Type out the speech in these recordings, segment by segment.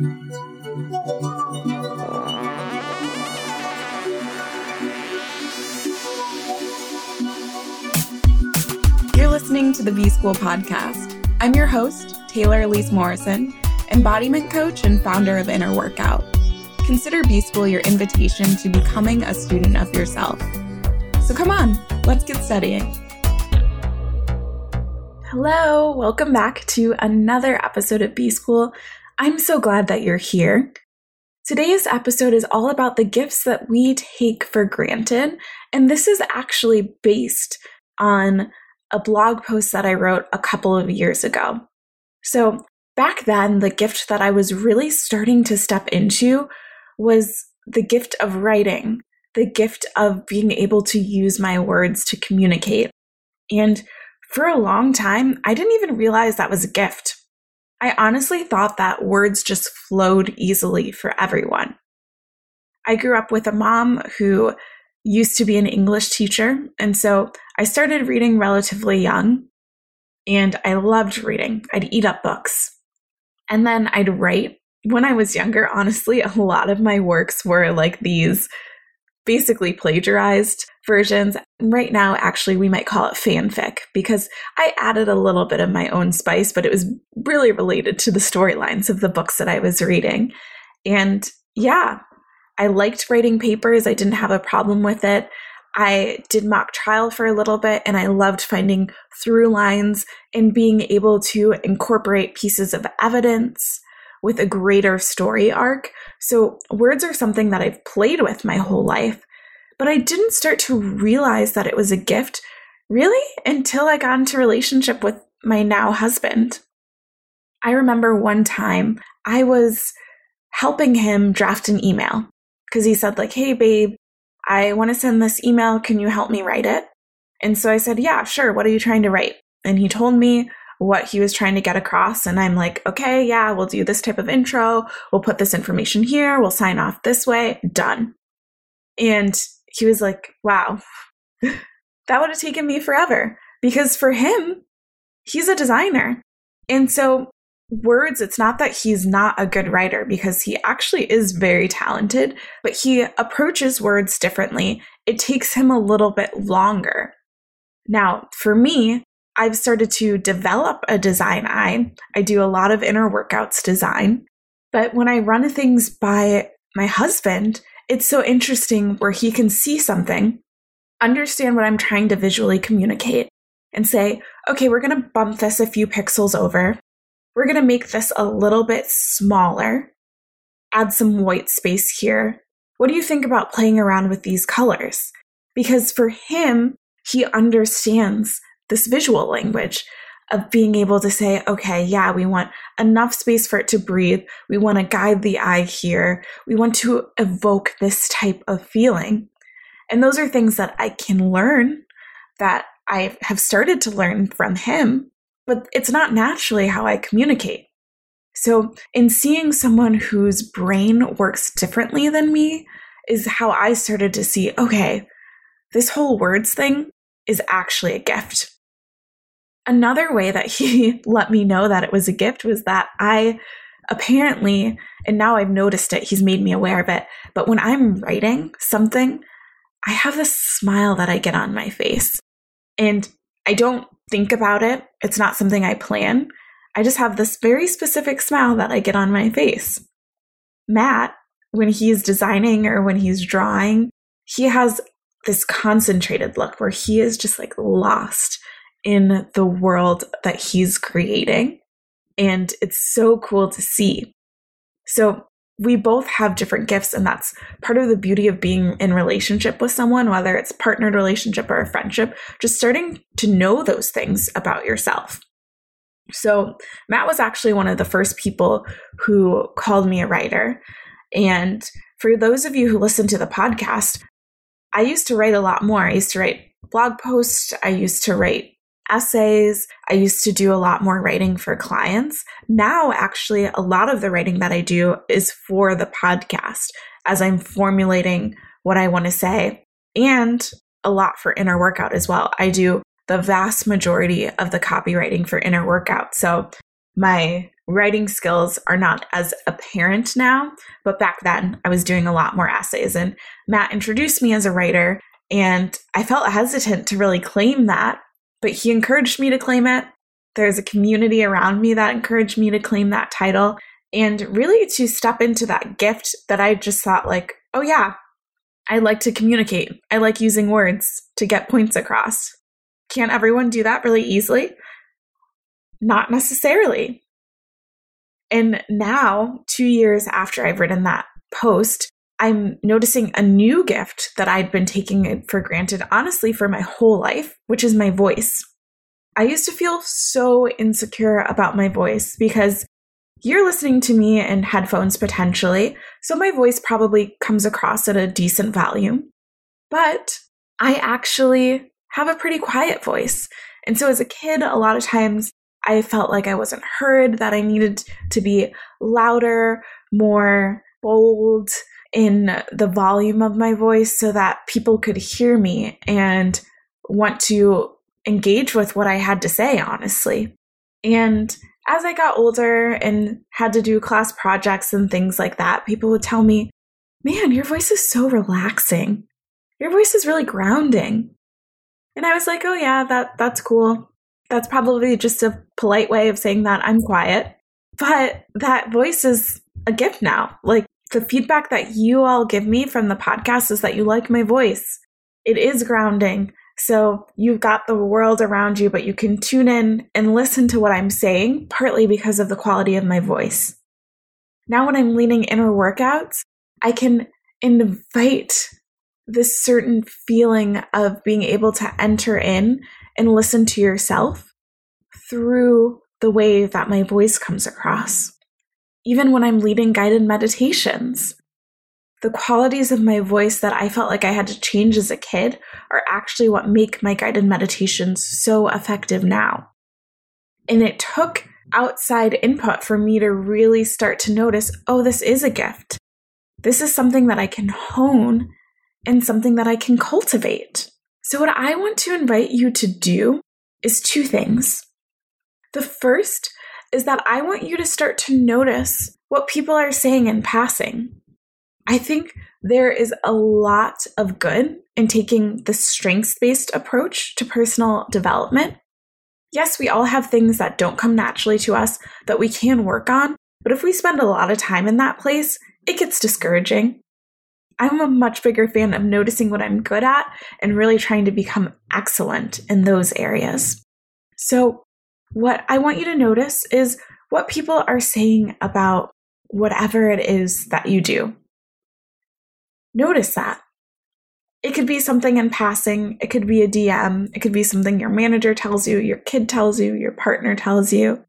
You're listening to the B School podcast. I'm your host, Taylor Elyse Morrison, embodiment coach and founder of Inner Workout. Consider B School your invitation to becoming a student of yourself. So come on, let's get studying. Hello, welcome back to another episode of B School. I'm so glad that you're here. Today's episode is all about the gifts that we take for granted, and this is actually based on a blog post that I wrote a couple of years ago. So, back then, the gift that I was really starting to step into was the gift of writing, the gift of being able to use my words to communicate. And for a long time, I didn't even realize that was a gift. I honestly thought that words just flowed easily for everyone. I grew up with a mom who used to be an English teacher, and so I started reading relatively young, and I loved reading. I'd eat up books. And then I'd write when I was younger, honestly, a lot of my works were like these basically plagiarized versions. Right now, actually, we might call it fanfic because I added a little bit of my own spice, but it was really related to the storylines of the books that I was reading. And yeah, I liked writing papers. I didn't have a problem with it. I did mock trial for a little bit and I loved finding through lines and being able to incorporate pieces of evidence with a greater story arc. So, words are something that I've played with my whole life, but I didn't start to realize that it was a gift really until I got into relationship with my now husband. I remember one time I was helping him draft an email because he said like, "Hey babe, I want to send this email. Can you help me write it?" And so I said, "Yeah, sure. What are you trying to write?" And he told me what he was trying to get across. And I'm like, okay, yeah, we'll do this type of intro. We'll put this information here. We'll sign off this way. Done. And he was like, wow, that would have taken me forever because for him, he's a designer. And so, words, it's not that he's not a good writer because he actually is very talented, but he approaches words differently. It takes him a little bit longer. Now, for me, I've started to develop a design eye. I do a lot of inner workouts design. But when I run things by my husband, it's so interesting where he can see something, understand what I'm trying to visually communicate, and say, okay, we're going to bump this a few pixels over. We're going to make this a little bit smaller, add some white space here. What do you think about playing around with these colors? Because for him, he understands this visual language of being able to say, okay, yeah, we want enough space for it to breathe. We want to guide the eye here. We want to evoke this type of feeling. And those are things that I can learn that I have started to learn from him, but it's not naturally how I communicate. So, in seeing someone whose brain works differently than me, is how I started to see okay, this whole words thing is actually a gift. Another way that he let me know that it was a gift was that I apparently, and now I've noticed it, he's made me aware of it, but when I'm writing something, I have this smile that I get on my face. And I don't think about it, it's not something I plan. I just have this very specific smile that I get on my face. Matt, when he's designing or when he's drawing, he has this concentrated look where he is just like lost in the world that he's creating. And it's so cool to see. So we both have different gifts and that's part of the beauty of being in relationship with someone whether it's partnered relationship or a friendship just starting to know those things about yourself so matt was actually one of the first people who called me a writer and for those of you who listen to the podcast i used to write a lot more i used to write blog posts i used to write essays. I used to do a lot more writing for clients. Now, actually, a lot of the writing that I do is for the podcast as I'm formulating what I want to say and a lot for inner workout as well. I do the vast majority of the copywriting for inner workout. So, my writing skills are not as apparent now, but back then I was doing a lot more essays. And Matt introduced me as a writer, and I felt hesitant to really claim that, but he encouraged me to claim it. There's a community around me that encouraged me to claim that title and really to step into that gift that I just thought, like, oh, yeah, I like to communicate. I like using words to get points across. Can't everyone do that really easily? Not necessarily. And now, two years after I've written that post, I'm noticing a new gift that I'd been taking for granted, honestly, for my whole life, which is my voice. I used to feel so insecure about my voice because you're listening to me in headphones potentially, so my voice probably comes across at a decent volume. But I actually have a pretty quiet voice. And so as a kid, a lot of times I felt like I wasn't heard, that I needed to be louder, more bold in the volume of my voice so that people could hear me and want to engage with what I had to say, honestly. And as I got older and had to do class projects and things like that, people would tell me, Man, your voice is so relaxing. Your voice is really grounding. And I was like, Oh yeah, that that's cool. That's probably just a polite way of saying that I'm quiet. But that voice is a gift now. Like the feedback that you all give me from the podcast is that you like my voice. It is grounding. So you've got the world around you, but you can tune in and listen to what I'm saying, partly because of the quality of my voice. Now, when I'm leading inner workouts, I can invite this certain feeling of being able to enter in and listen to yourself through the way that my voice comes across. Even when I'm leading guided meditations, the qualities of my voice that I felt like I had to change as a kid are actually what make my guided meditations so effective now. And it took outside input for me to really start to notice oh, this is a gift. This is something that I can hone and something that I can cultivate. So, what I want to invite you to do is two things. The first is that I want you to start to notice what people are saying in passing. I think there is a lot of good in taking the strengths based approach to personal development. Yes, we all have things that don't come naturally to us that we can work on, but if we spend a lot of time in that place, it gets discouraging. I'm a much bigger fan of noticing what I'm good at and really trying to become excellent in those areas. So, what I want you to notice is what people are saying about whatever it is that you do. Notice that. It could be something in passing, it could be a DM, it could be something your manager tells you, your kid tells you, your partner tells you.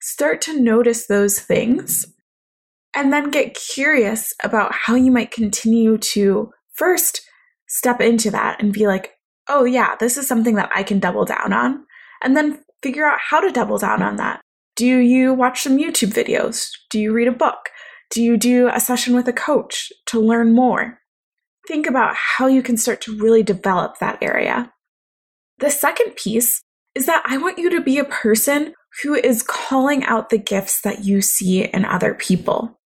Start to notice those things and then get curious about how you might continue to first step into that and be like, oh, yeah, this is something that I can double down on. And then figure out how to double down on that. Do you watch some YouTube videos? Do you read a book? Do you do a session with a coach to learn more? Think about how you can start to really develop that area. The second piece is that I want you to be a person who is calling out the gifts that you see in other people.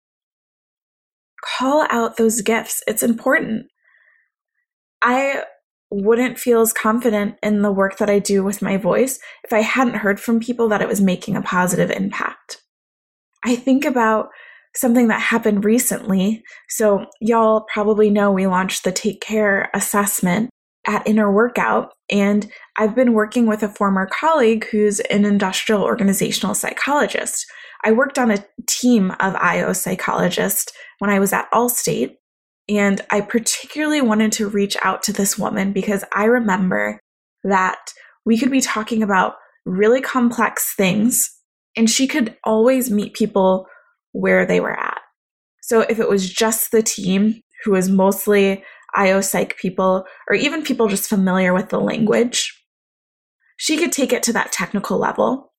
Call out those gifts. It's important. I wouldn't feel as confident in the work that I do with my voice if I hadn't heard from people that it was making a positive impact. I think about something that happened recently. So, y'all probably know we launched the Take Care assessment at Inner Workout, and I've been working with a former colleague who's an industrial organizational psychologist. I worked on a team of IO psychologists when I was at Allstate, and I particularly wanted to reach out to this woman because I remember that we could be talking about really complex things, and she could always meet people where they were at. So if it was just the team who was mostly IO psych people, or even people just familiar with the language, she could take it to that technical level.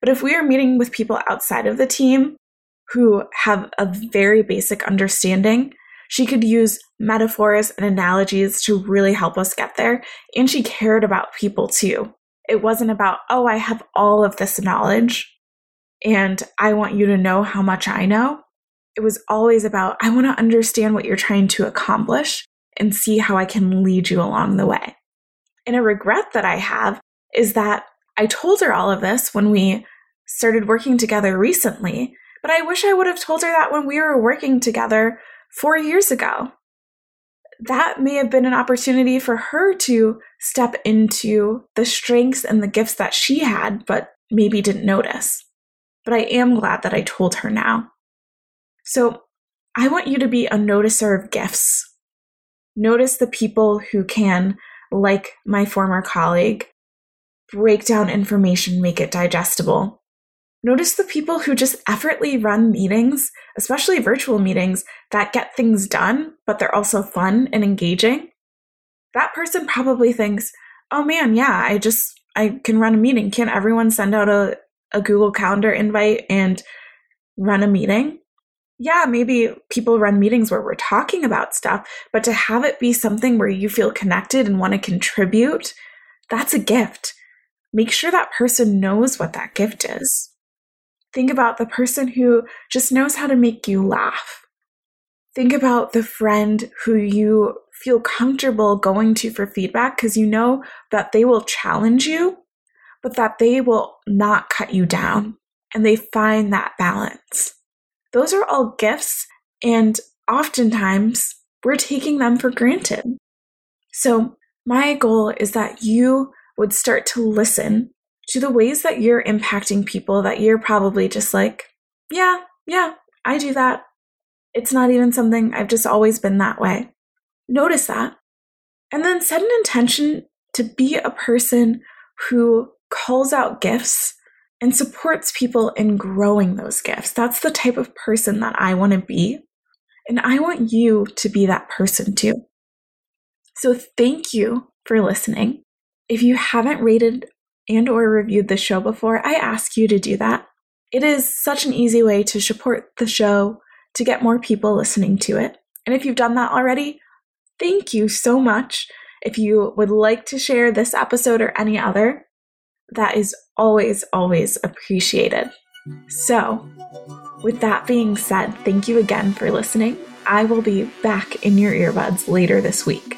But if we are meeting with people outside of the team who have a very basic understanding, she could use metaphors and analogies to really help us get there. And she cared about people too. It wasn't about, oh, I have all of this knowledge. and I want you to know how much I know. It was always about, I want to understand what you're trying to accomplish and see how I can lead you along the way. And a regret that I have is that I told her all of this when we started working together recently, but I wish I would have told her that when we were working together four years ago. That may have been an opportunity for her to step into the strengths and the gifts that she had, but maybe didn't notice. But I am glad that I told her now. So I want you to be a noticer of gifts. Notice the people who can, like my former colleague, break down information, make it digestible. Notice the people who just effortlessly run meetings, especially virtual meetings, that get things done, but they're also fun and engaging. That person probably thinks, oh man, yeah, I just, I can run a meeting. Can't everyone send out a, a Google Calendar invite and run a meeting? Yeah, maybe people run meetings where we're talking about stuff, but to have it be something where you feel connected and want to contribute, that's a gift. Make sure that person knows what that gift is. Think about the person who just knows how to make you laugh. Think about the friend who you feel comfortable going to for feedback because you know that they will challenge you, but that they will not cut you down and they find that balance. Those are all gifts, and oftentimes we're taking them for granted. So, my goal is that you would start to listen to the ways that you're impacting people that you're probably just like, yeah, yeah, I do that. It's not even something I've just always been that way. Notice that. And then set an intention to be a person who calls out gifts and supports people in growing those gifts. That's the type of person that I want to be. And I want you to be that person too. So thank you for listening. If you haven't rated and or reviewed the show before, I ask you to do that. It is such an easy way to support the show to get more people listening to it. And if you've done that already, thank you so much. If you would like to share this episode or any other, that is always, always appreciated. So, with that being said, thank you again for listening. I will be back in your earbuds later this week.